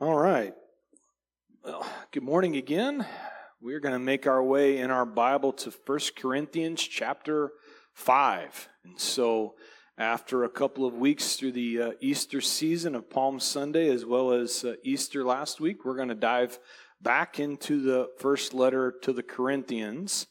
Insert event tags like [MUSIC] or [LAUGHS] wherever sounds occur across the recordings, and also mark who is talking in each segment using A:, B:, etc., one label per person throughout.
A: All right. Well, good morning again. We're going to make our way in our Bible to 1 Corinthians chapter 5. And so, after a couple of weeks through the uh, Easter season of Palm Sunday as well as uh, Easter last week, we're going to dive back into the first letter to the Corinthians.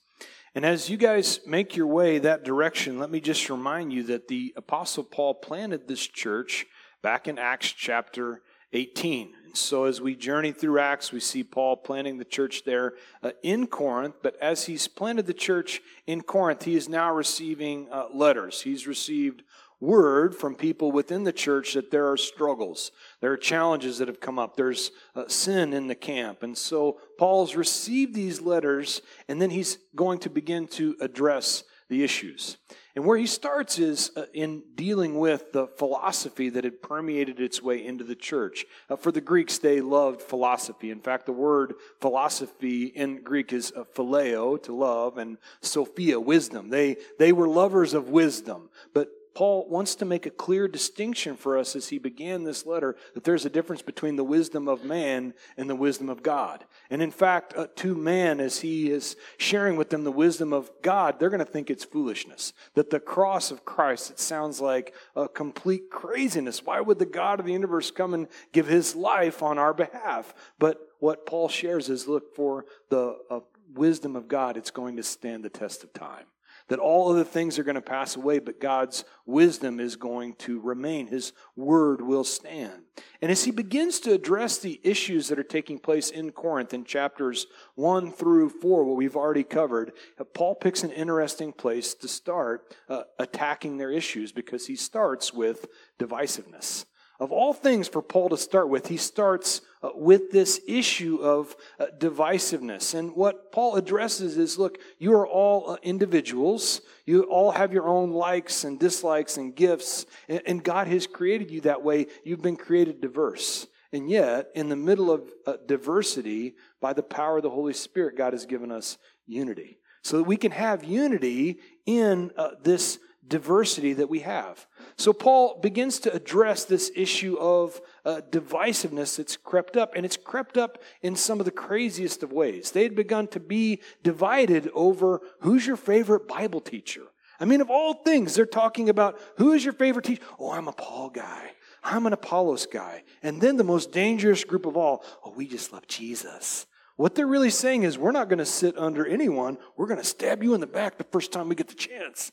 A: And as you guys make your way that direction, let me just remind you that the Apostle Paul planted this church back in Acts chapter 18. And so as we journey through Acts, we see Paul planting the church there uh, in Corinth. But as he's planted the church in Corinth, he is now receiving uh, letters. He's received word from people within the church that there are struggles, there are challenges that have come up, there's uh, sin in the camp. And so Paul's received these letters, and then he's going to begin to address the issues. And where he starts is uh, in dealing with the philosophy that had permeated its way into the church. Uh, for the Greeks, they loved philosophy. In fact, the word philosophy in Greek is uh, phileo, to love, and sophia, wisdom. They, they were lovers of wisdom. But Paul wants to make a clear distinction for us as he began this letter that there's a difference between the wisdom of man and the wisdom of God. And in fact, uh, to man, as he is sharing with them the wisdom of God, they're going to think it's foolishness. That the cross of Christ, it sounds like a complete craziness. Why would the God of the universe come and give his life on our behalf? But what Paul shares is look for the uh, wisdom of God, it's going to stand the test of time that all other things are going to pass away, but God's wisdom is going to remain. His word will stand. And as he begins to address the issues that are taking place in Corinth in chapters 1 through 4, what we've already covered, Paul picks an interesting place to start uh, attacking their issues because he starts with divisiveness. Of all things for Paul to start with, he starts uh, with this issue of uh, divisiveness. And what Paul addresses is look, you are all uh, individuals. You all have your own likes and dislikes and gifts. And, and, God has created you that way. You've been created diverse. And yet, in the middle of diversity, by the power of the Holy Spirit, God has given us unity. So that we can have unity in this diversity that we have. So Paul begins to address this issue of uh, divisiveness that's crept up, and it's crept up in some of the craziest of ways. They had begun to be divided over who's your favorite Bible teacher. I mean, of all things, they're talking about who is your favorite teacher? Oh, I'm a Paul guy. I'm an Apollos guy. And then the most dangerous group of all, oh, we just love Jesus. What they're really saying is, we're not going to sit under anyone. We're going to stab you in the back the first time we get the chance.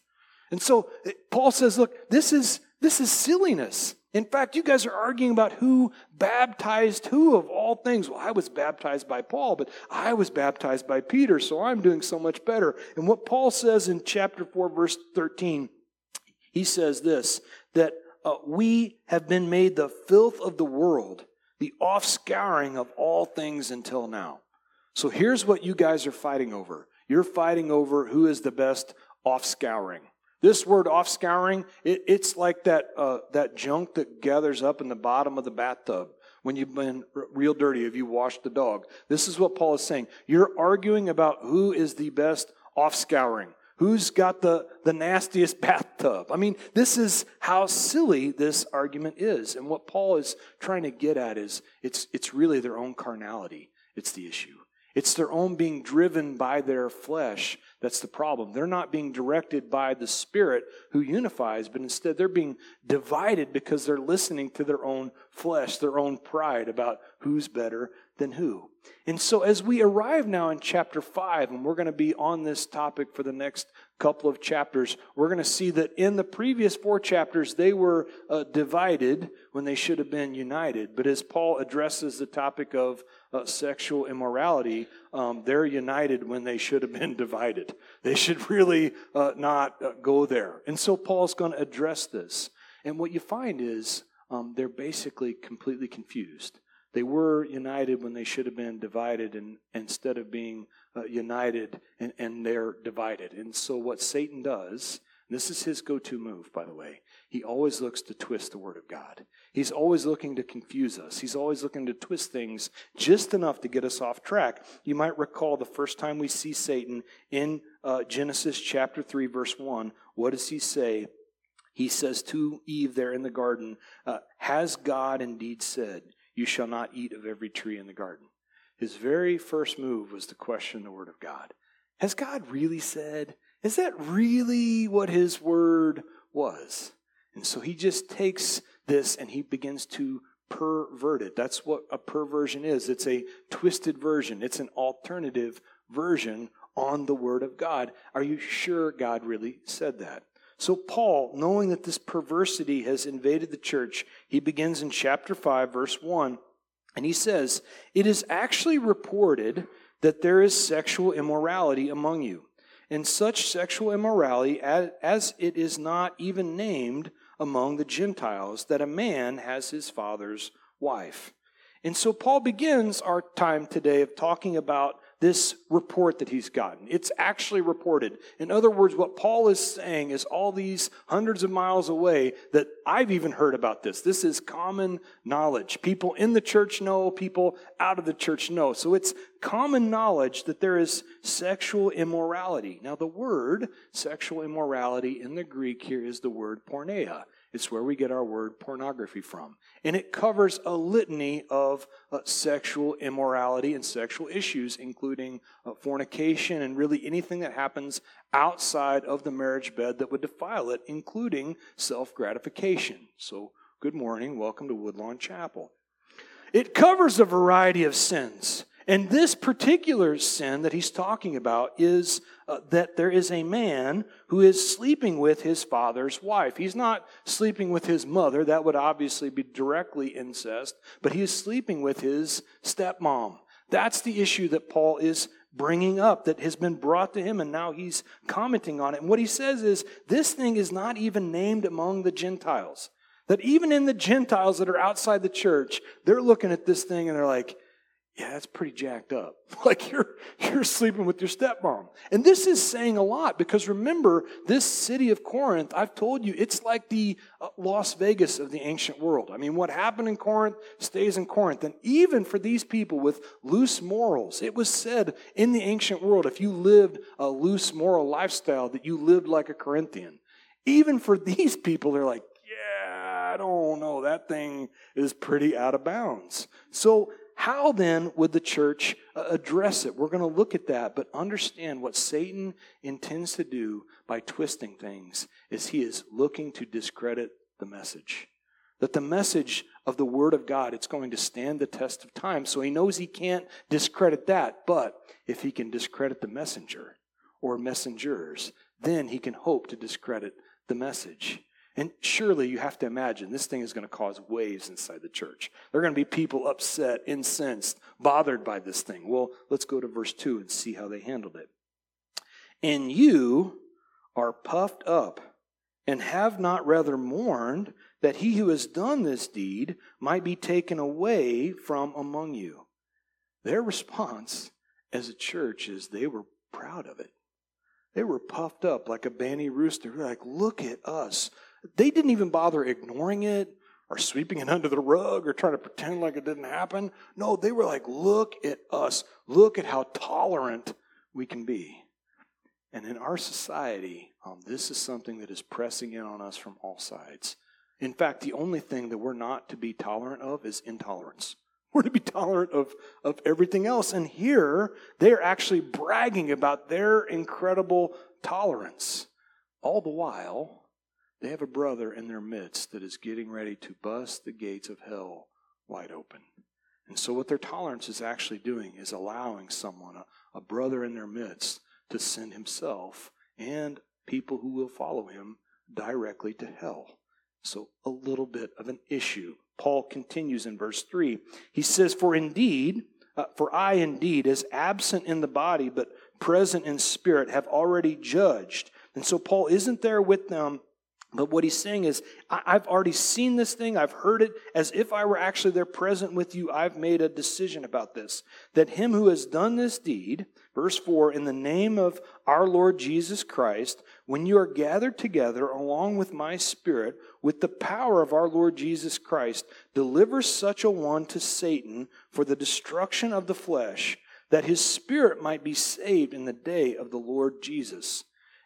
A: And so Paul says, look, this is, this is silliness. In fact, you guys are arguing about who baptized who of all things. Well, I was baptized by Paul, but I was baptized by Peter, so I'm doing so much better. And what Paul says in chapter 4, verse 13, he says this that uh, we have been made the filth of the world, the offscouring of all things until now. So here's what you guys are fighting over. You're fighting over who is the best offscouring. This word offscouring, it, it's like that, uh, that junk that gathers up in the bottom of the bathtub when you've been real dirty if you washed the dog. This is what Paul is saying. You're arguing about who is the best offscouring. Who's got the, the nastiest [LAUGHS] bathtub? I mean, this is how silly this argument is. And what Paul is trying to get at is it's, it's really their own carnality. It's the issue. It's their own being driven by their flesh that's the problem. They're not being directed by the Spirit who unifies, but instead they're being divided because they're listening to their own flesh, their own pride about who's better than who. And so as we arrive now in chapter 5, and we're going to be on this topic for the next couple of chapters, we're going to see that in the previous four chapters, they were uh, divided when they should have been united. But as Paul addresses the topic of uh, sexual immorality, um, they're united when they should have been [LAUGHS] divided. They should really uh, not uh, go there. And so Paul's going to address this. And what you find is um, they're basically completely confused. They were united when they should have been divided, and instead of being uh, united, and, and they're divided. And so, what Satan does, this is his go to move, by the way, he always looks to twist the Word of God. He's always looking to confuse us. He's always looking to twist things just enough to get us off track. You might recall the first time we see Satan in uh, Genesis chapter 3, verse 1. What does he say? He says to Eve there in the garden, uh, Has God indeed said, You shall not eat of every tree in the garden. His very first move was to question the word of God. Has God really said? Is that really what his word was? And so he just takes this and he begins to pervert it. That's what a perversion is. It's a twisted version, it's an alternative version on the word of God. Are you sure God really said that? So, Paul, knowing that this perversity has invaded the church, he begins in chapter 5, verse 1, and he says, It is actually reported that there is sexual immorality among you, and such sexual immorality as it is not even named among the Gentiles, that a man has his father's wife. And so Paul begins our time today of talking about this report that he's gotten. It's actually reported. In other words, what Paul is saying is all these hundreds of miles away that I've even heard about this. This is common knowledge. People in the church know, people out of the church know. So it's common knowledge that there is sexual immorality. Now, the word sexual immorality in the Greek here is the word porneia. It's where we get our word pornography from. And it covers a litany of uh, sexual immorality and sexual issues, including uh, fornication and really anything that happens outside of the marriage bed that would defile it, including self gratification. So, good morning. Welcome to Woodlawn Chapel. It covers a variety of sins. And this particular sin that he's talking about is uh, that there is a man who is sleeping with his father's wife. He's not sleeping with his mother, that would obviously be directly incest, but he is sleeping with his stepmom. That's the issue that Paul is bringing up that has been brought to him, and now he's commenting on it. And what he says is this thing is not even named among the Gentiles. That even in the Gentiles that are outside the church, they're looking at this thing and they're like, yeah, that's pretty jacked up. [LAUGHS] Like you're you're sleeping with your stepmom. And this is saying a lot because remember, this city of Corinth, I've told you, it's like the uh, Las Vegas of the ancient world. I mean, what happened in Corinth stays in Corinth. And even for these people with loose morals, it was said in the ancient world if you lived a loose moral lifestyle that you lived like a Corinthian. Even for [LAUGHS] these people, they're like, yeah, I don't know, that thing is pretty out of bounds. So how then would the church uh, address it? We're going to look at that, but understand what Satan intends to do by twisting things is he is looking to discredit the message. That the message of the Word of God, it's going to stand the test of time. So he knows he can't discredit that, but if he can discredit the messenger or messengers, then he can hope to discredit the message. And surely you have to imagine this thing is going to cause waves inside the church. There are going to be people upset, incensed, bothered by this thing. Well, let's go to verse 2 and see how they handled it. And you are puffed up and have not rather mourned that he who has done this deed might be taken away from among you. Their response as a church is they were proud of it. They were puffed up like a banny rooster. They're like, look at us. They didn't even bother ignoring it or sweeping it [LAUGHS] under the rug or trying to pretend like it didn't happen. No, they were like, look at us. Look at how tolerant we can be. And in our society, um, this is something that is pressing in on us from all sides. In fact, the only thing that we're not to be tolerant of is intolerance. [LAUGHS] We're to be tolerant of, of everything else. And here, they're actually bragging about their incredible tolerance. All the while, they have a brother in their midst that is getting ready to bust the gates of hell wide open. And so, what their tolerance is actually doing is allowing someone, a, a brother in their midst, to send himself and people who will follow him directly to hell. So, a little bit of an issue. Paul continues in verse 3. He says, For indeed, uh, for I indeed, as absent in the body, but present in spirit, have already judged. And so, Paul isn't there with them but what he's saying is, I've already seen this thing. I've heard it as if I were actually there present with you. I've made a decision about this. That him who has done this deed, verse 4, in the name of our Lord Jesus Christ, when you are gathered together along with my spirit, with the power of our Lord Jesus Christ, deliver such a one to Satan for the destruction of the flesh, that his spirit might be saved in the day of the Lord Jesus.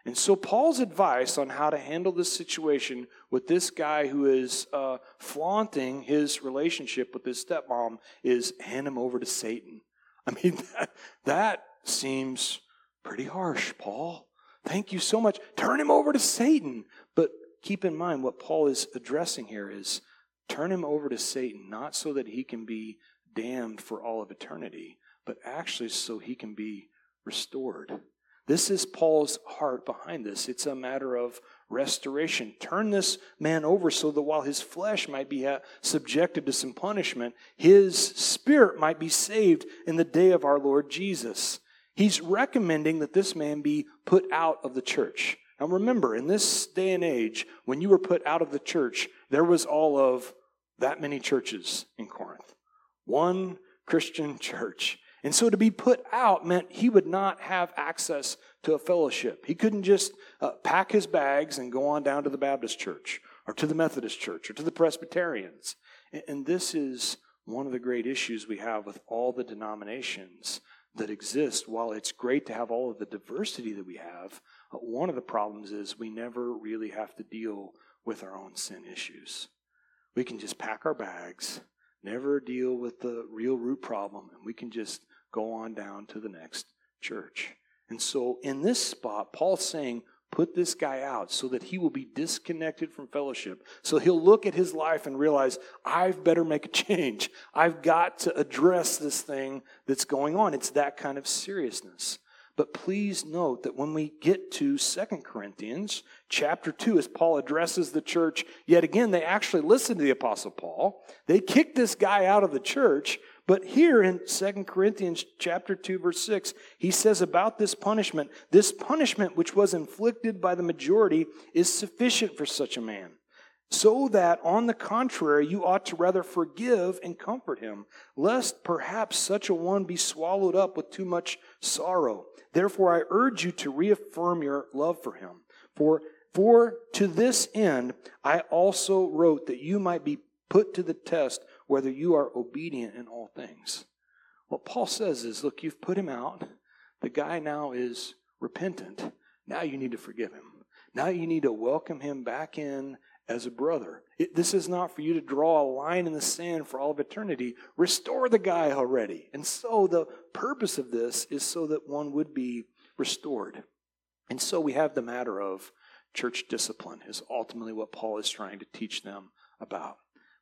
A: And so, Paul's advice on how to handle this situation with this guy who is uh, flaunting his relationship with his stepmom is hand him over to Satan. [LAUGHS] I mean, that, that seems pretty harsh, Paul. Thank you so much. Turn him over to Satan. But keep in mind what Paul is addressing here is turn him over to Satan, not so that he can be damned for all of eternity, but actually so he can be restored. This is Paul's heart behind this. It's a matter of restoration. Turn this man over so that while his flesh might be uh, subjected to some punishment, his spirit might be saved in the day of our Lord Jesus. He's recommending that this man be put out of the church. Now remember, in this day and age, when you were put out of the church, there was all of that many churches in Corinth. One Christian [LAUGHS] church. And so to be put out meant he would not have access to a fellowship. He couldn't just uh, pack his bags and go on down to the Baptist church or to the Methodist church or to the Presbyterians. And, and this is one of the great issues we have with all the denominations that exist. While it's great to have all of the diversity that we have, uh, one of the problems is we never really have to deal with our own sin issues. We can just pack our bags, never deal with the real root problem, and we can just go on down to the next church. And so, in this spot, Paul's saying, put this guy out so that he will be disconnected from fellowship. So he'll look at his life and realize, I've better make a change. I've got to address this thing that's going on. It's that kind of seriousness. But please note that when we get to Second Corinthians chapter 2, as Paul addresses the church, yet again, they actually listen to the Apostle Paul. They kick this guy out of the church, but here in 2 Corinthians chapter 2 verse 6, he says about this punishment, this punishment which was inflicted by the majority is sufficient for such a man. So that on the contrary, you ought to rather forgive and comfort him, lest perhaps such a one be swallowed up with too much sorrow. Therefore I urge you to reaffirm your love for him. For for to this end I also wrote that you might be put to the test whether you are obedient in all things. What Paul says is look, you've put him out. The guy now is repentant. Now you need to forgive him. Now you need to welcome him back in as a brother. It, this is not for you to draw a line in the sand for all of eternity. Restore the guy already. And so the purpose of this is so that one would be restored. And so we have the matter of church discipline, is ultimately what Paul is trying to teach them about.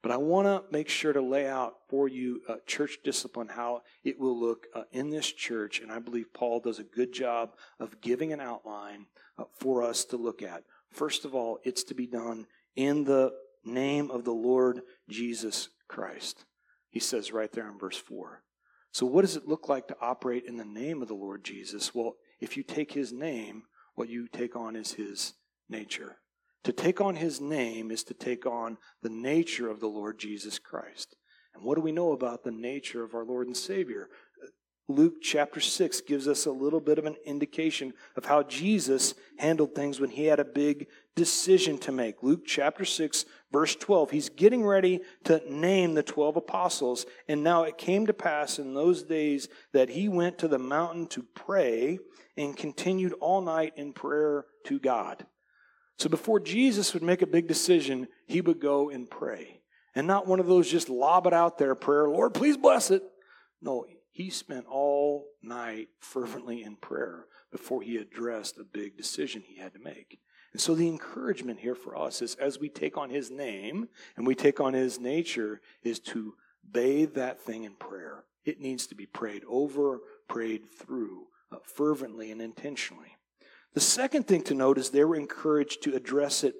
A: But I want to make sure to lay out for you uh, church discipline, how it will look uh, in this church. And I believe Paul does a good job of giving an outline uh, for us to look at. First of all, it's to be done in the name of the Lord Jesus Christ. He says right there in verse 4. So, what does it look like to operate in the name of the Lord Jesus? Well, if you take his name, what you take on is his nature. To take on his name is to take on the nature of the Lord Jesus Christ. And what do we know about the nature of our Lord and Savior? Luke chapter 6 gives us a little bit of an indication of how Jesus handled things when he had a big decision to make. Luke chapter 6, verse 12. He's getting ready to name the 12 apostles. And now it came to pass in those days that he went to the mountain to pray and continued all night in prayer to God. So before Jesus would make a big decision, he would go and pray. And not one of those just lob it out there prayer, Lord, please bless it. No, he spent all night fervently in prayer before he addressed a big decision he had to make. And so the encouragement here for us is as we take on his name and we take on his nature is to bathe that thing in prayer. It needs to be prayed over, prayed through uh, fervently and intentionally. The second thing to note is they were encouraged to address it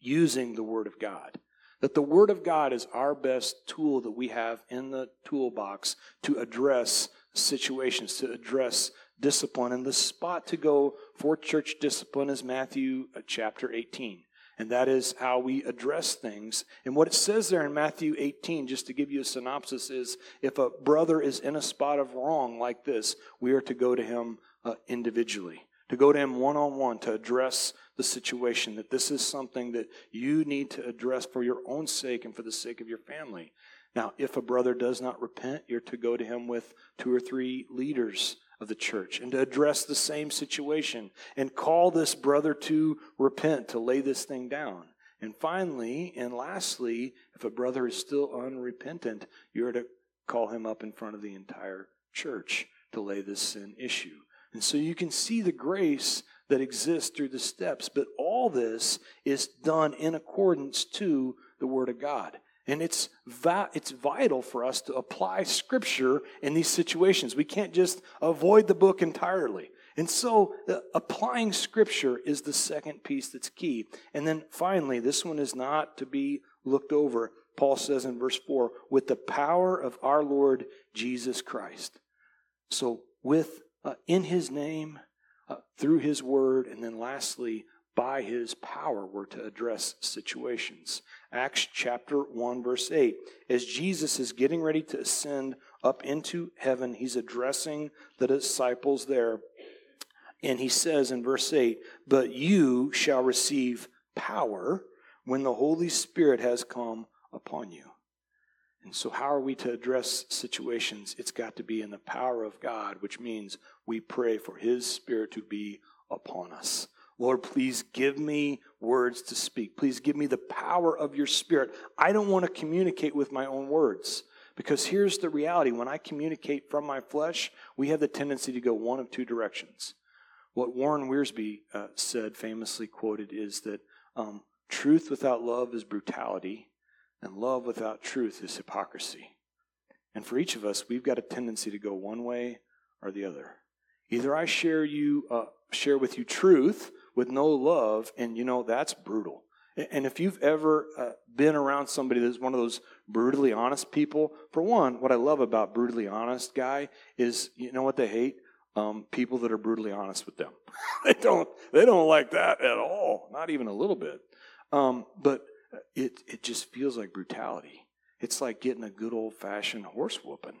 A: using the Word of God. That the Word of God is our best tool that we have in the toolbox to address situations, to address discipline. And the spot to go for church discipline is Matthew uh, chapter 18. And that is how we address things. And what it says there in Matthew 18, just to give you a synopsis, is if a brother is in a spot of wrong like this, we are to go to him uh, individually to go to him one on one to address the situation, that this is something that you need to address for your own sake and for the sake of your family. Now, if a brother does not repent, you're to go to him with two or three leaders of the church and to address the same situation and call this brother to repent, to lay this thing down. And finally, and lastly, if a brother is still unrepentant, you're to call him up in front of the entire church to lay this sin issue. And so you can see the grace that exists through the steps, but all this is done in accordance to the Word of God. And it's, va- it's vital for us to apply Scripture in these situations. We can't just avoid the book entirely. And so, uh, applying Scripture is the second piece that's key. And then finally, this one is not to be looked over. Paul says in verse 4 with the power of our Lord Jesus Christ. So, with uh, in his name, uh, through his word, and then lastly, by his power, we're to address situations. Acts chapter 1, verse 8. As Jesus is getting ready to ascend up into heaven, he's addressing the disciples there. And he says in verse 8, But you shall receive power when the Holy Spirit has come upon you. And so, how are we to address situations? It's got to be in the power of God, which means we pray for His Spirit to be upon us. Lord, please give me words to speak. Please give me the power of your Spirit. I don't want to communicate with my own words. Because here's the reality when I communicate from my flesh, we have the tendency to go one of two directions. What Warren Wiersbe uh, said, famously quoted, is that um, truth without love is brutality, and love without truth is hypocrisy. And for each of us, we've got a tendency to go one way or the other. Either I share you uh, share with you truth with no love, and you know that's brutal. And if you've ever uh, been around somebody that's one of those brutally honest people, for one, what I love about brutally honest guy is you know what they hate? Um, people that are brutally honest with them. [LAUGHS] they don't they don't like that at all, not even a little bit. Um, but it, it just feels like brutality. It's like getting a good old fashioned horse whooping.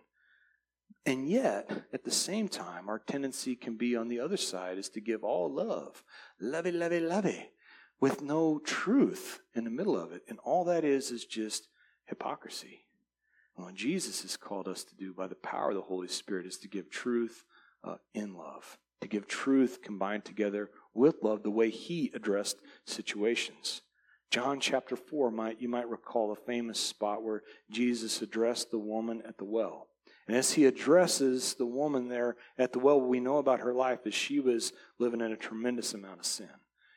A: And yet, at the same time, our tendency can be on the other side is to give all love, lovey, lovey, lovey, with no truth in the middle of it. And all that is is just hypocrisy. And what Jesus has called us to do by the power of the Holy Spirit is to give truth uh, in love, to give truth combined together with love the way He addressed situations. John chapter 4, might, you might recall a famous spot where Jesus addressed the woman at the well. And as he addresses the woman there at the well, we know about her life is she was living in a tremendous amount of sin.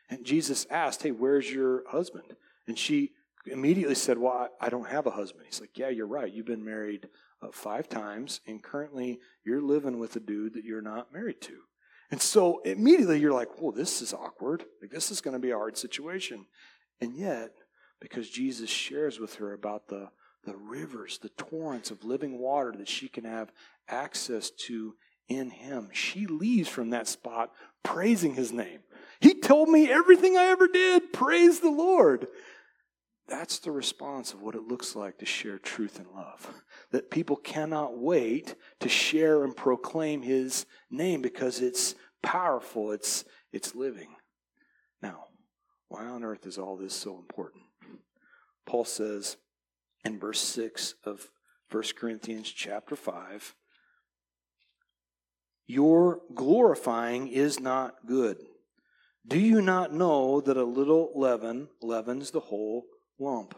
A: And Jesus asked, Hey, where's your husband? And she immediately said, Well, I don't have a husband. He's like, Yeah, you're right. You've been married uh, five times, and currently you're living with a dude that you're not married to. And so immediately you're like, Well, this is awkward. Like, this is going to be a hard situation. And yet, because Jesus shares with her about the, the rivers, the torrents of living water that she can have access to in Him, she leaves from that spot praising His name. He told me everything I ever did. Praise the Lord. That's the response of what it looks like to share truth and love. That people cannot wait to share and proclaim His name because it's powerful, it's, it's living. Now, why on earth is all this so important? Paul says in verse 6 of 1 Corinthians chapter 5 Your glorifying is not good. Do you not know that a little leaven leavens the whole lump?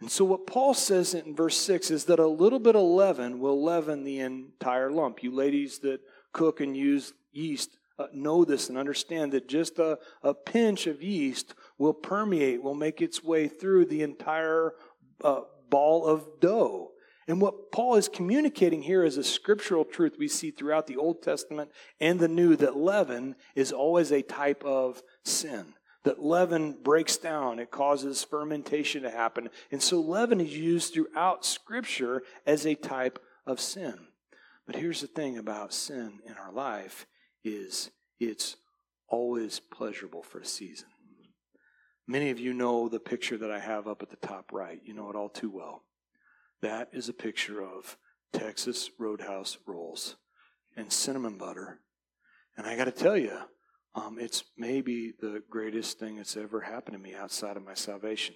A: And so, what Paul says in verse 6 is that a little bit of leaven will leaven the entire lump. You ladies that cook and use yeast uh, know this and understand that just a, a pinch of yeast will permeate, will make its way through the entire uh, ball of dough. And what Paul is communicating here is a scriptural truth we see throughout the Old Testament and the New that leaven is always a type of sin. That leaven breaks down, it causes fermentation to happen. And so leaven is used throughout Scripture as a type of sin. But here's the thing about sin in our life is it's always pleasurable for a season. Many of you know the picture that I have up at the top right. You know it all too well. That is a picture of Texas Roadhouse rolls and cinnamon butter. And I got to tell you, um, it's maybe the greatest thing that's ever happened to me outside of my salvation.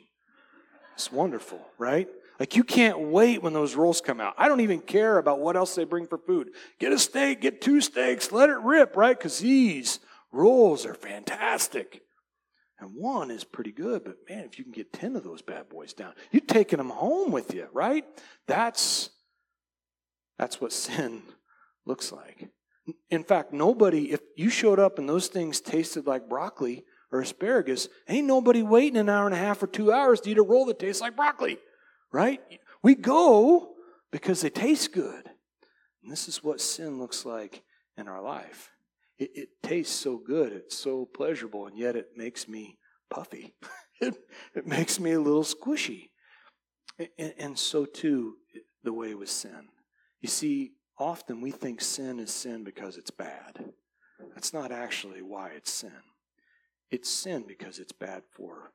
A: It's wonderful, right? Like you can't wait when those rolls come out. I don't even care about what else they bring for food. Get a steak, get two steaks, let it rip, right? Because these rolls are fantastic. And one is pretty good, but man, if you can get 10 of those bad boys down, you're taking them home with you, right? That's that's what sin [LAUGHS] looks like. In fact, nobody, if you showed up and those things tasted like broccoli or asparagus, ain't nobody waiting an hour and a half or two hours to eat a roll that tastes like broccoli, right? We go because they taste good. And this is what sin looks like in our life. It, it tastes so good, it's so pleasurable, and yet it makes me puffy. [LAUGHS] it, it makes me a little squishy. And, and so, too, the way with sin. You see, often we think sin is sin because it's bad. That's not actually why it's sin. It's sin because it's bad for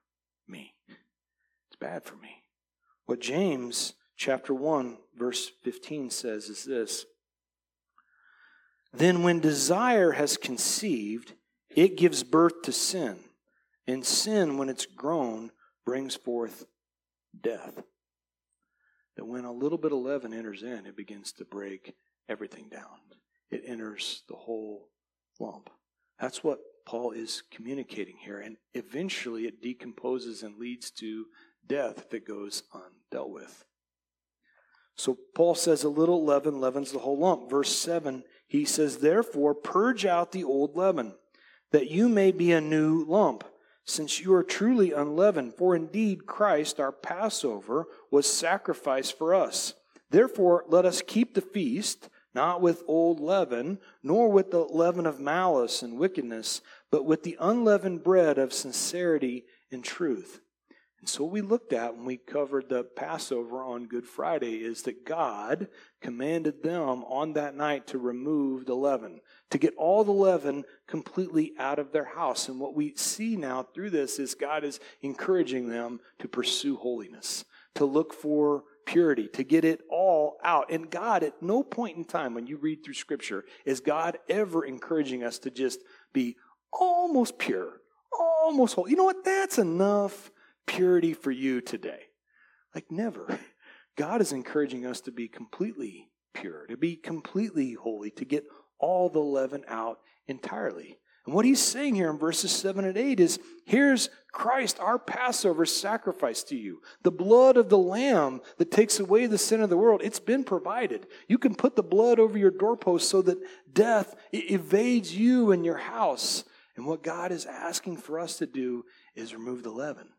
A: me. It's bad for me. What James chapter 1 verse 15 says is this Then when desire has conceived, it gives birth to sin, and sin when it's grown brings forth death. That when a little bit of leaven enters in, it begins to break everything down. It enters the whole lump. That's what Paul is communicating here. And eventually it decomposes and leads to death if it goes undealt with. So Paul says a little leaven leavens the whole lump. Verse 7, he says, Therefore, purge out the old leaven, that you may be a new lump, since you are truly unleavened. For indeed, Christ, our Passover, was sacrificed for us. Therefore, let us keep the feast not with old leaven, nor with the leaven of malice and wickedness, but with the unleavened bread of sincerity and truth. And so, what we looked at when we covered the Passover on Good Friday is that God commanded them on that night to remove the leaven, to get all the leaven completely out of their house. And what we see now through this is God is encouraging them to pursue holiness, to look for purity, to get it all out. And God, at no point in time when you read through Scripture, is God ever encouraging us to just be almost pure, almost whole. You know what? That's enough purity for you today. Like, never. God is encouraging us to be completely pure, to be completely holy, to get all the leaven out entirely. And what he's saying here in verses 7 and 8 is here's Christ, our Passover sacrifice to you. The blood of the Lamb that takes away the sin of the world, it's been provided. You can put the blood over your doorpost so that death evades you and your house. And what God is asking for us to do is remove the leaven.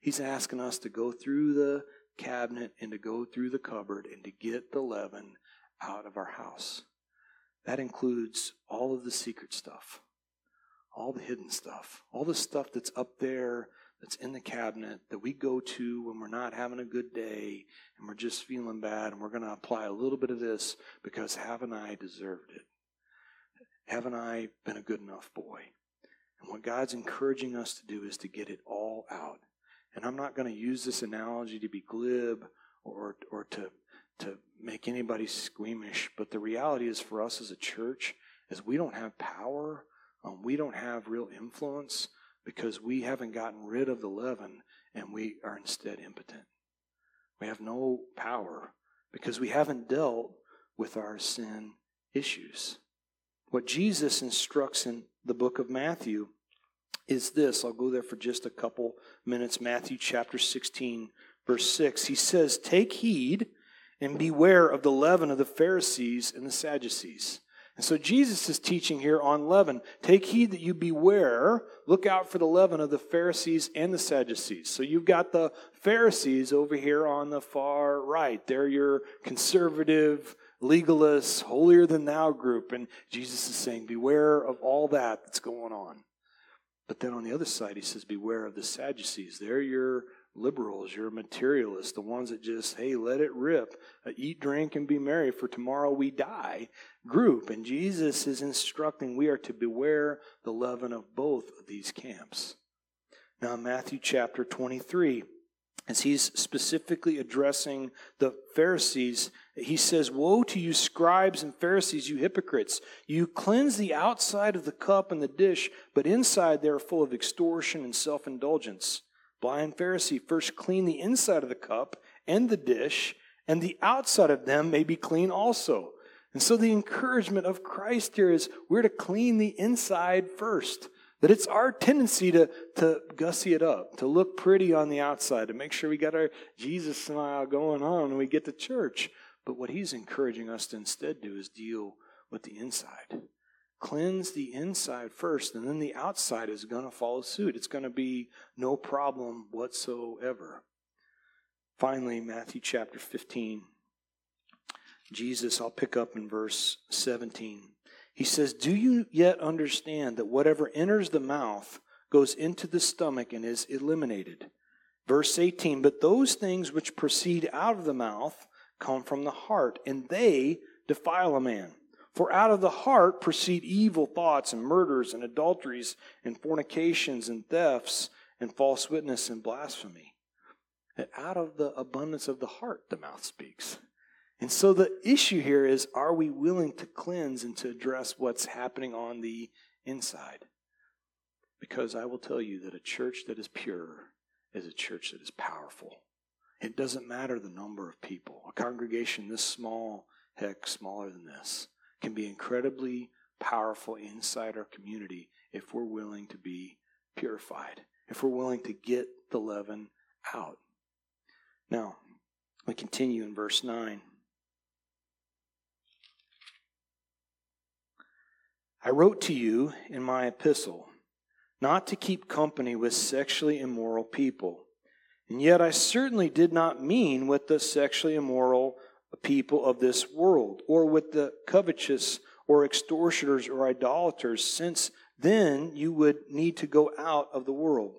A: He's asking us to go through the cabinet and to go through the cupboard and to get the leaven out of our house. That includes all of the secret stuff all the hidden stuff, all the stuff that's up there, that's in the cabinet that we go to when we're not having a good day and we're just feeling bad, and we're going to apply a little bit of this because haven't I deserved it? Haven't I been a good enough boy? And what God's encouraging us to do is to get it all out. And I'm not going to use this analogy to be glib or, or to, to make anybody squeamish, but the reality is for us as a church is we don't have power um, we don't have real influence because we haven't gotten rid of the leaven and we are instead impotent. We have no power because we haven't dealt with our sin issues. What Jesus instructs in the book of Matthew is this. I'll go there for just a couple minutes. Matthew chapter 16, verse 6. He says, Take heed and beware of the leaven of the Pharisees and the Sadducees. And so Jesus is teaching here on leaven. Take heed that you beware. Look out for the leaven of the Pharisees and the Sadducees. So you've got the Pharisees over here on the far right. They're your conservative, legalists, holier than thou group. And Jesus is saying, beware of all that that's going on. But then on the other side, he says, beware of the Sadducees. They're your liberals, your materialists, the ones that just, hey, let it rip, uh, eat, drink, and be merry, for tomorrow we die group. And Jesus is instructing we are to beware the leaven of both of these camps. Now, Matthew chapter 23, as he's specifically addressing the Pharisees, he says, Woe to you, scribes and Pharisees, you hypocrites! You cleanse the outside of the cup and the dish, but inside they are full of extortion and self indulgence. Blind Pharisee, first clean the inside of the cup and the dish, and the outside of them may be clean also. And so the encouragement of Christ here is we're to clean the inside first. That it's our tendency to, to gussy it up, to look pretty on the outside, to make sure we got our Jesus smile going on when we get to church. But what he's encouraging us to instead do is deal with the inside. Cleanse the inside first, and then the outside is going to follow suit. It's going to be no problem whatsoever. Finally, Matthew chapter 15. Jesus, I'll pick up in verse 17. He says, Do you yet understand that whatever enters the mouth goes into the stomach and is eliminated? Verse 18, But those things which proceed out of the mouth come from the heart, and they defile a man. For out of the heart proceed evil thoughts and murders and adulteries and fornications and thefts and false witness and blasphemy. That out of the abundance of the heart the mouth speaks. And so the issue here is are we willing to cleanse and to address what's happening on the inside? Because I will tell you that a church that is pure is a church that is powerful. It doesn't matter the number of people. A congregation this small, heck, smaller than this, can be incredibly powerful inside our community if we're willing to be purified, if we're willing to get the leaven out. Now, we continue in verse 9. I wrote to you in my epistle not to keep company with sexually immoral people. And yet I certainly did not mean with the sexually immoral people of this world, or with the covetous, or extortioners, or idolaters, since then you would need to go out of the world.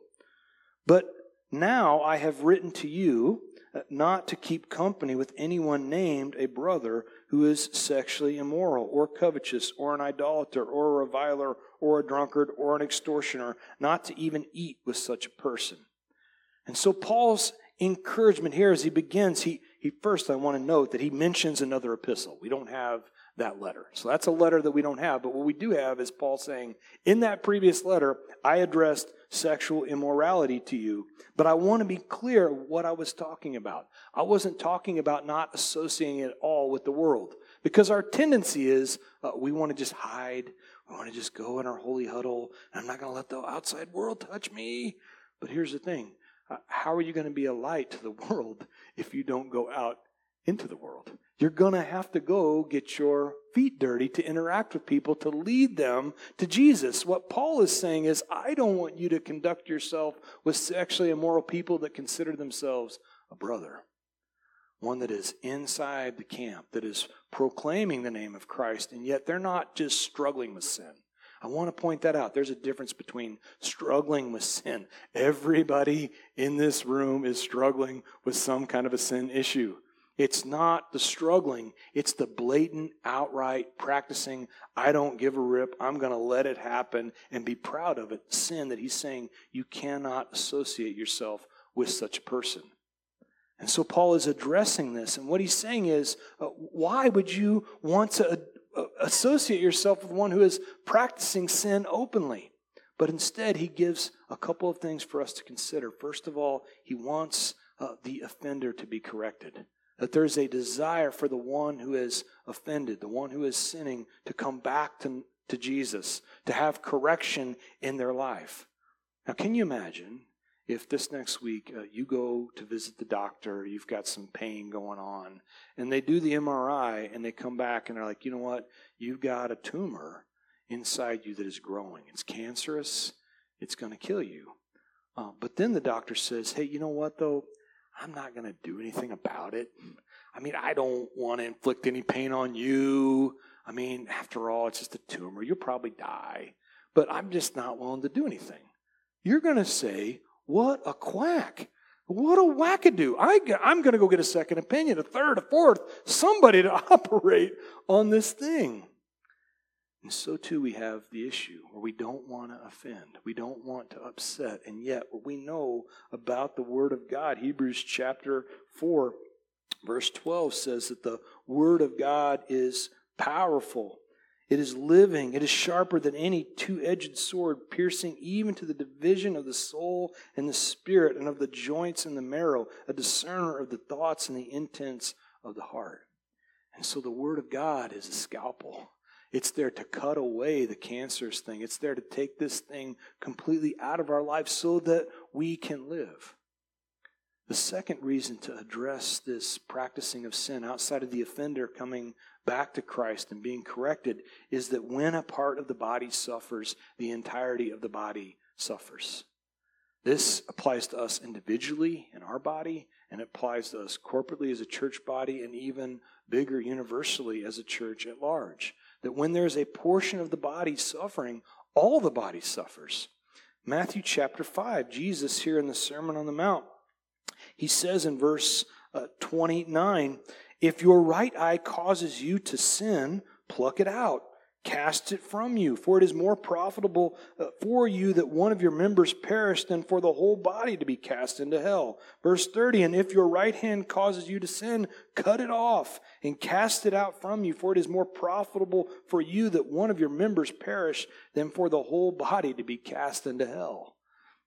A: But now I have written to you uh, not to keep company with anyone named a brother who is sexually immoral, or covetous, or an idolater, or a reviler, or a drunkard, or an extortioner, not to even eat with such a person. And so Paul's encouragement here as he begins, he, he first, I want to note that he mentions another epistle. We don't have that letter. So that's a letter that we don't have. But what we do have is Paul saying, in that previous letter, I addressed sexual immorality to you. But I want to be clear what I was talking about. I wasn't talking about not associating it all with the world. Because our tendency is uh, we want to just hide. We want to just go in our holy huddle. I'm not going to let the outside world touch me. But here's the thing Uh, how are you going to be a light to the [LAUGHS] world if you don't go out into the world? You're going to have to go get your feet dirty to interact with people, to lead them to Jesus. What Paul is saying is, I don't want you to conduct yourself with sexually immoral people that consider themselves a brother. One that is inside the camp, that is proclaiming the name of Christ, and yet they're not just struggling with sin. I want to point that out. There's a difference between struggling with sin. Everybody in this room is struggling with some kind of a sin issue. It's not the struggling, it's the blatant, outright practicing, I don't give a rip, I'm going to let it happen and be proud of it. Sin that he's saying you cannot associate yourself with such a person. And so Paul is addressing this. And what he's saying is, uh, why would you want to associate yourself with one who is practicing sin openly? But instead, he gives a couple of things for us to consider. First of all, he wants uh, the offender to be corrected. That there's a desire for the one who is offended, the one who is sinning, to come back to, to Jesus, to have correction in their life. Now, can you imagine if this next week uh, you go to visit the doctor, you've got some pain going on, and they do the MRI and they come back and they're like, you know what? You've got a tumor inside you that is growing. It's cancerous, it's going to kill you. Uh, but then the doctor says, hey, you know what, though? I'm not going to do anything about it. I mean, I don't want to inflict any pain on you. I mean, after all, it's just a tumor. You'll probably die. But I'm just not willing to do anything. You're going to say, What a quack. What a wackadoo. I, I'm going to go get a second opinion, a third, a fourth, somebody to [LAUGHS] operate on this thing. And so too we have the issue where we don't want to offend. We don't want to upset. And yet what we know about the Word of God, Hebrews chapter 4, verse 12 says that the Word of God is powerful. It is living. It is sharper than any two edged sword, piercing even to the division of the soul and the spirit and of the joints and the marrow, a discerner of the thoughts and the intents of the heart. And so the Word of God is a scalpel. It's there to cut away the cancerous thing. It's there to take this thing completely out of our life so that we can live. The second reason to address this practicing of sin outside of the offender coming back to Christ and being corrected is that when a part of the body suffers, the entirety of the body suffers. This applies to us individually in our body, and it applies to us corporately as a church body, and even bigger universally as a church at large. That when there's a portion of the body suffering, all the body suffers. Matthew chapter 5, Jesus here in the Sermon on the Mount, he says in verse uh, 29 If your right eye causes you to sin, pluck it out Cast it from you, for it is more profitable uh, for you that one of your members perish than for the whole body to be cast into hell. Verse 30 And if your right hand causes you to sin, cut it off and cast it out from you, for it is more profitable for you that one of your members perish than for the whole body to be cast into hell.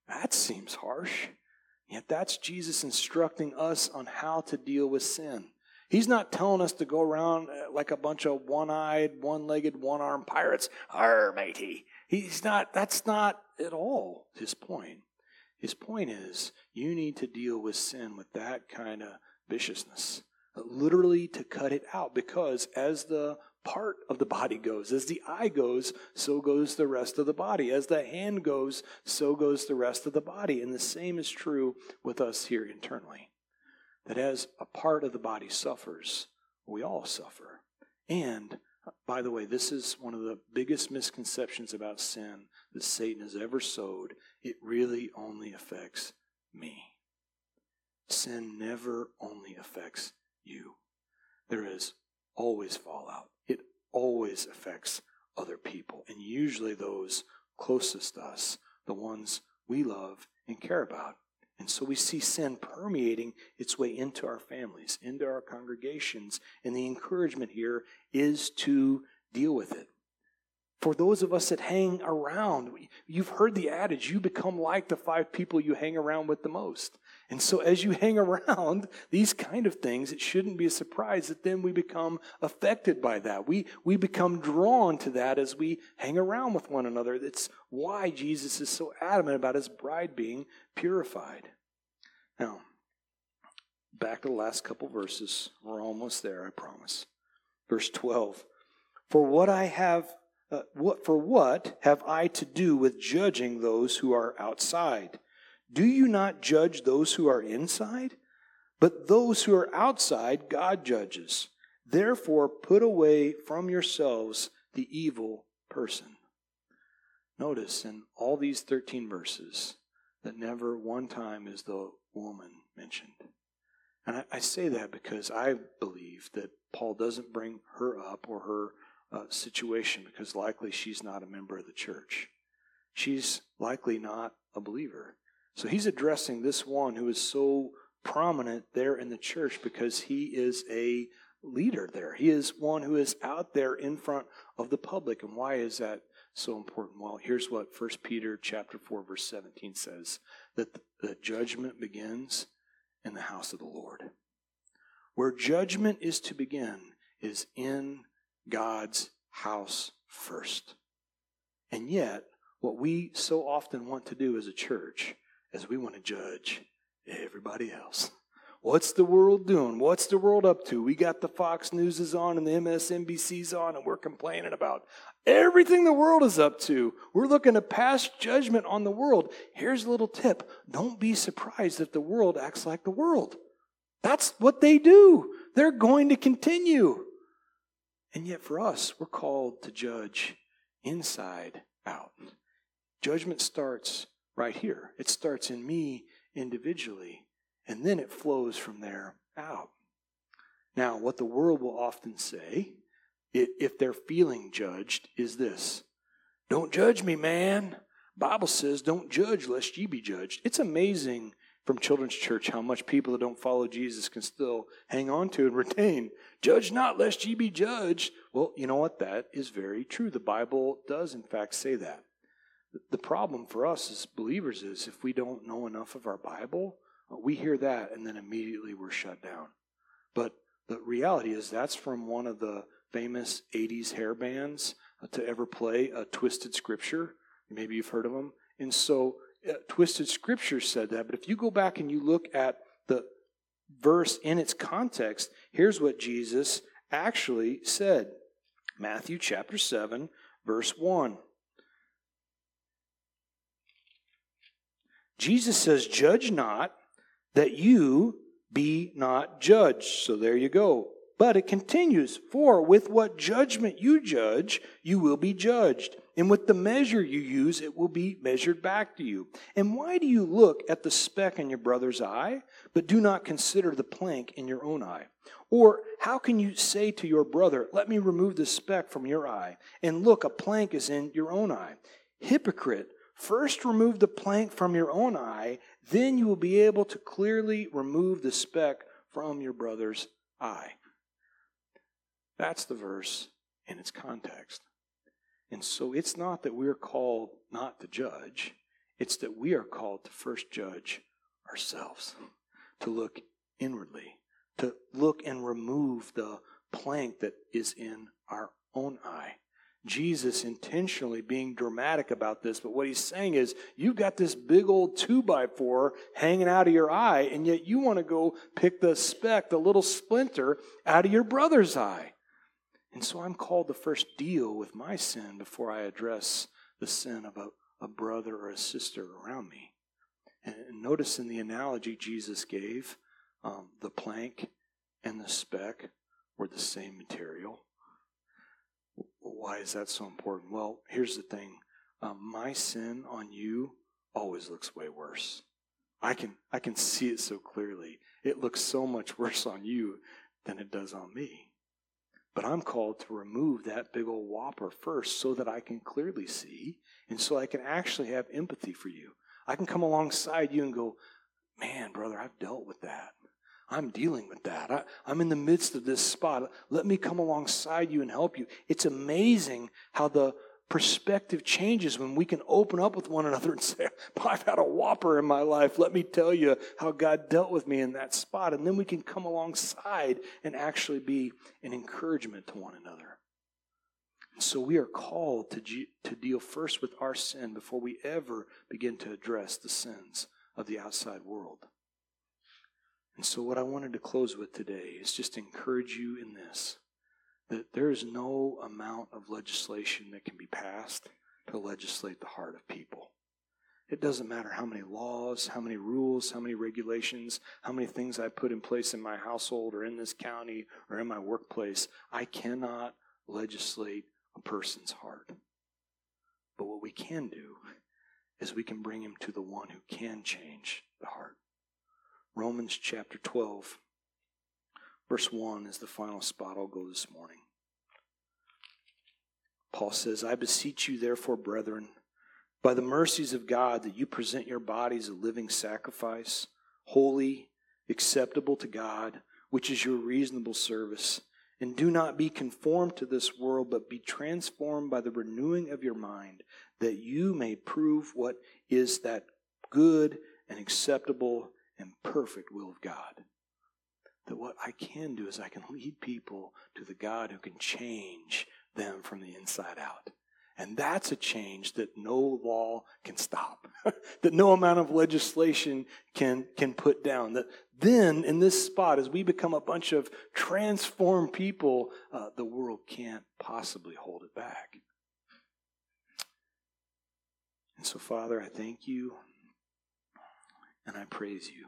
A: That seems harsh. Yet that's Jesus instructing us on how to deal with sin. He's not telling us to go around uh, like a bunch of one-eyed, one-legged, one-armed pirates. Arr, matey. He's not, that's not at all his point. His point is you need to deal with sin with that kind of viciousness. Literally to cut it out because as the part of the body goes, as the eye goes, so goes the rest of the body. As the hand goes, so goes the rest of the body. And the same is true with us here internally that as a part of the body suffers, we all suffer. And, by the way, this is one of the biggest misconceptions about sin that Satan has ever sowed. It really only affects me. Sin never only affects you. There is always fallout. It always affects other people, and usually those closest to us, the ones we love and care about. And so we see sin permeating its way into our families, into our congregations. And the encouragement here is to deal with it. For those of us that hang around, you've heard the adage, you become like the five people you hang around with the most. And so as you hang around [LAUGHS] these kind of things, it shouldn't be a surprise that then we become affected by that. We, we become drawn to that as we hang around with one another. That's why Jesus is so adamant about his bride being purified. Now, back to the last couple verses. We're almost there, I promise. Verse 12. For what I have uh, what for what have I to do with judging those who are outside? Do you not judge those who are inside? But those who are outside, God judges. Therefore, put away from yourselves the evil person. Notice in all these 13 verses that never one time is the woman mentioned. And I, I say that because I believe that Paul doesn't bring her up or her uh, situation because likely she's not a member of the church. She's likely not a believer. So he's addressing this one who is so prominent there in the church because he is a leader there. He is one who is out there in front of the public. And why is that so important? Well, here's what 1 Peter chapter 4 verse 17 says that the judgment begins in the house of the Lord. Where judgment is to begin is in God's house first. And yet, what we so often want to do as a church is we want to judge everybody else. What's the world doing? What's the world up to? We got the Fox News is on and the MSNBC's on, and we're complaining about everything the world is up to. We're looking to pass judgment on the world. Here's a little tip don't be surprised if the world acts like the world. That's what they do. They're going to continue. And yet, for us, we're called to judge inside out. Judgment starts right here, it starts in me individually, and then it flows from there out. Now, what the world will often say, if they're feeling judged, is this Don't judge me, man. Bible says, don't judge lest ye be judged. It's amazing from Children's Church how much people that don't follow Jesus can still hang on to and [LAUGHS] retain. Judge not, lest ye be judged. Well, you know what? That is very true. The Bible does, in fact, say that. The problem for us as believers is if we don't know enough of our Bible, uh, we hear that and then immediately we're shut down. But the reality is that's from one of the famous 80s hair bands uh, to ever play a Twisted Scripture. Maybe you've heard of them. And so uh, Twisted Scripture said that. But if you go back and you look at the verse in its context, here's what Jesus actually said Matthew chapter 7, verse 1. Jesus says, Judge not that you be not judged. So there you go. But it continues, for with what judgment you judge, you will be judged. And with the measure you use, it will be measured back to you. And why do you look at the speck in your brother's eye, but do not consider the plank in your own eye? Or how can you say to your brother, Let me remove the speck from your eye, and look, a plank is in your own eye? Hypocrite, first remove the plank from your own eye, then you will be able to clearly remove the speck from your brother's eye. That's the verse in its context. And so it's not that we're called not to judge, it's that we are called to first judge ourselves, to look inwardly, to look and remove the plank that is in our own eye. Jesus intentionally being dramatic about this, but what he's saying is, you've got this big old two by four hanging out of your eye, and yet you want to go pick the speck, the little splinter, out of your brother's eye. And so I'm called to first deal with my sin before I address the sin of a, a brother or a sister around me. And notice in the analogy Jesus gave, um, the plank and the speck were the same material. Why is that so important? Well, here's the thing um, my sin on you always looks way worse. I can, I can see it so clearly. It looks so much [LAUGHS] worse on you than it does on me. But I'm called to remove that big old whopper first so that I can clearly see and so I can actually have empathy for you. I can come alongside you and go, man, brother, I've dealt with that. I'm dealing with that. I, am in the midst of this spot. Let me come alongside you and help you. It's amazing how the perspective changes when we can open up with one another [LAUGHS] and say, I've had a whopper in my life. Let me tell you how God dealt with me in that spot. And then we can come alongside and actually be an encouragement to one another. So we are called to, to deal first with our sin before we ever begin to address the sins of the outside world. And so, what I wanted to close with today is just encourage you in this that there is no amount of legislation that can be passed to legislate the heart of people. It doesn't matter how many laws, how many rules, how many regulations, how many things I put in place in my household or in this county or in my workplace. I cannot legislate a person's heart. But what we can do is we can bring him to the one who can change the heart. Romans chapter 12, verse 1 is the final spot I'll go this morning. Paul says, I beseech you, therefore, brethren, by the mercies of God, that you present your bodies a living sacrifice, holy, acceptable to God, which is your reasonable service. And do not be conformed to this world, but be transformed by the renewing of your mind, that you may prove what is that good and acceptable and perfect will of God. That what I can do is I can lead people to the God who can change them from the inside out. And that's a change that no law can stop, [LAUGHS] that no amount of legislation can, can put down. That then, in this spot, as we become a bunch of transformed people, uh, the world can't possibly hold it back. And so, Father, I thank you and I praise you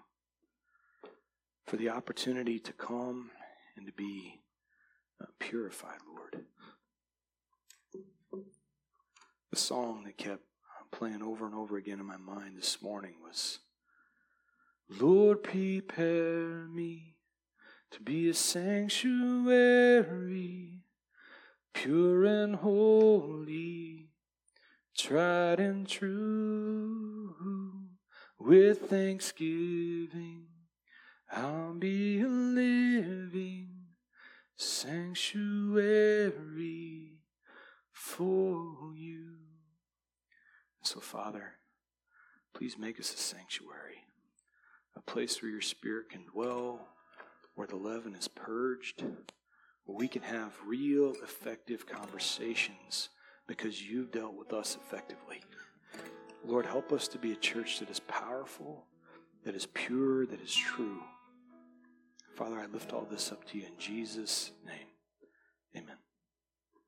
A: for the opportunity to come and to be uh, purified, Lord. The song that kept playing over and over again in my mind this morning was Lord, prepare me to be a sanctuary, pure and holy, tried and true with thanksgiving, I'll be a living sanctuary for you. So, Father, please make us a sanctuary, a place where your Spirit can dwell, where the leaven is purged, where we can have real, effective conversations because you've dealt with us effectively. Lord, help us to be a church that is powerful, that is pure, that is true. Father, I lift all this up to you in Jesus' name. Amen.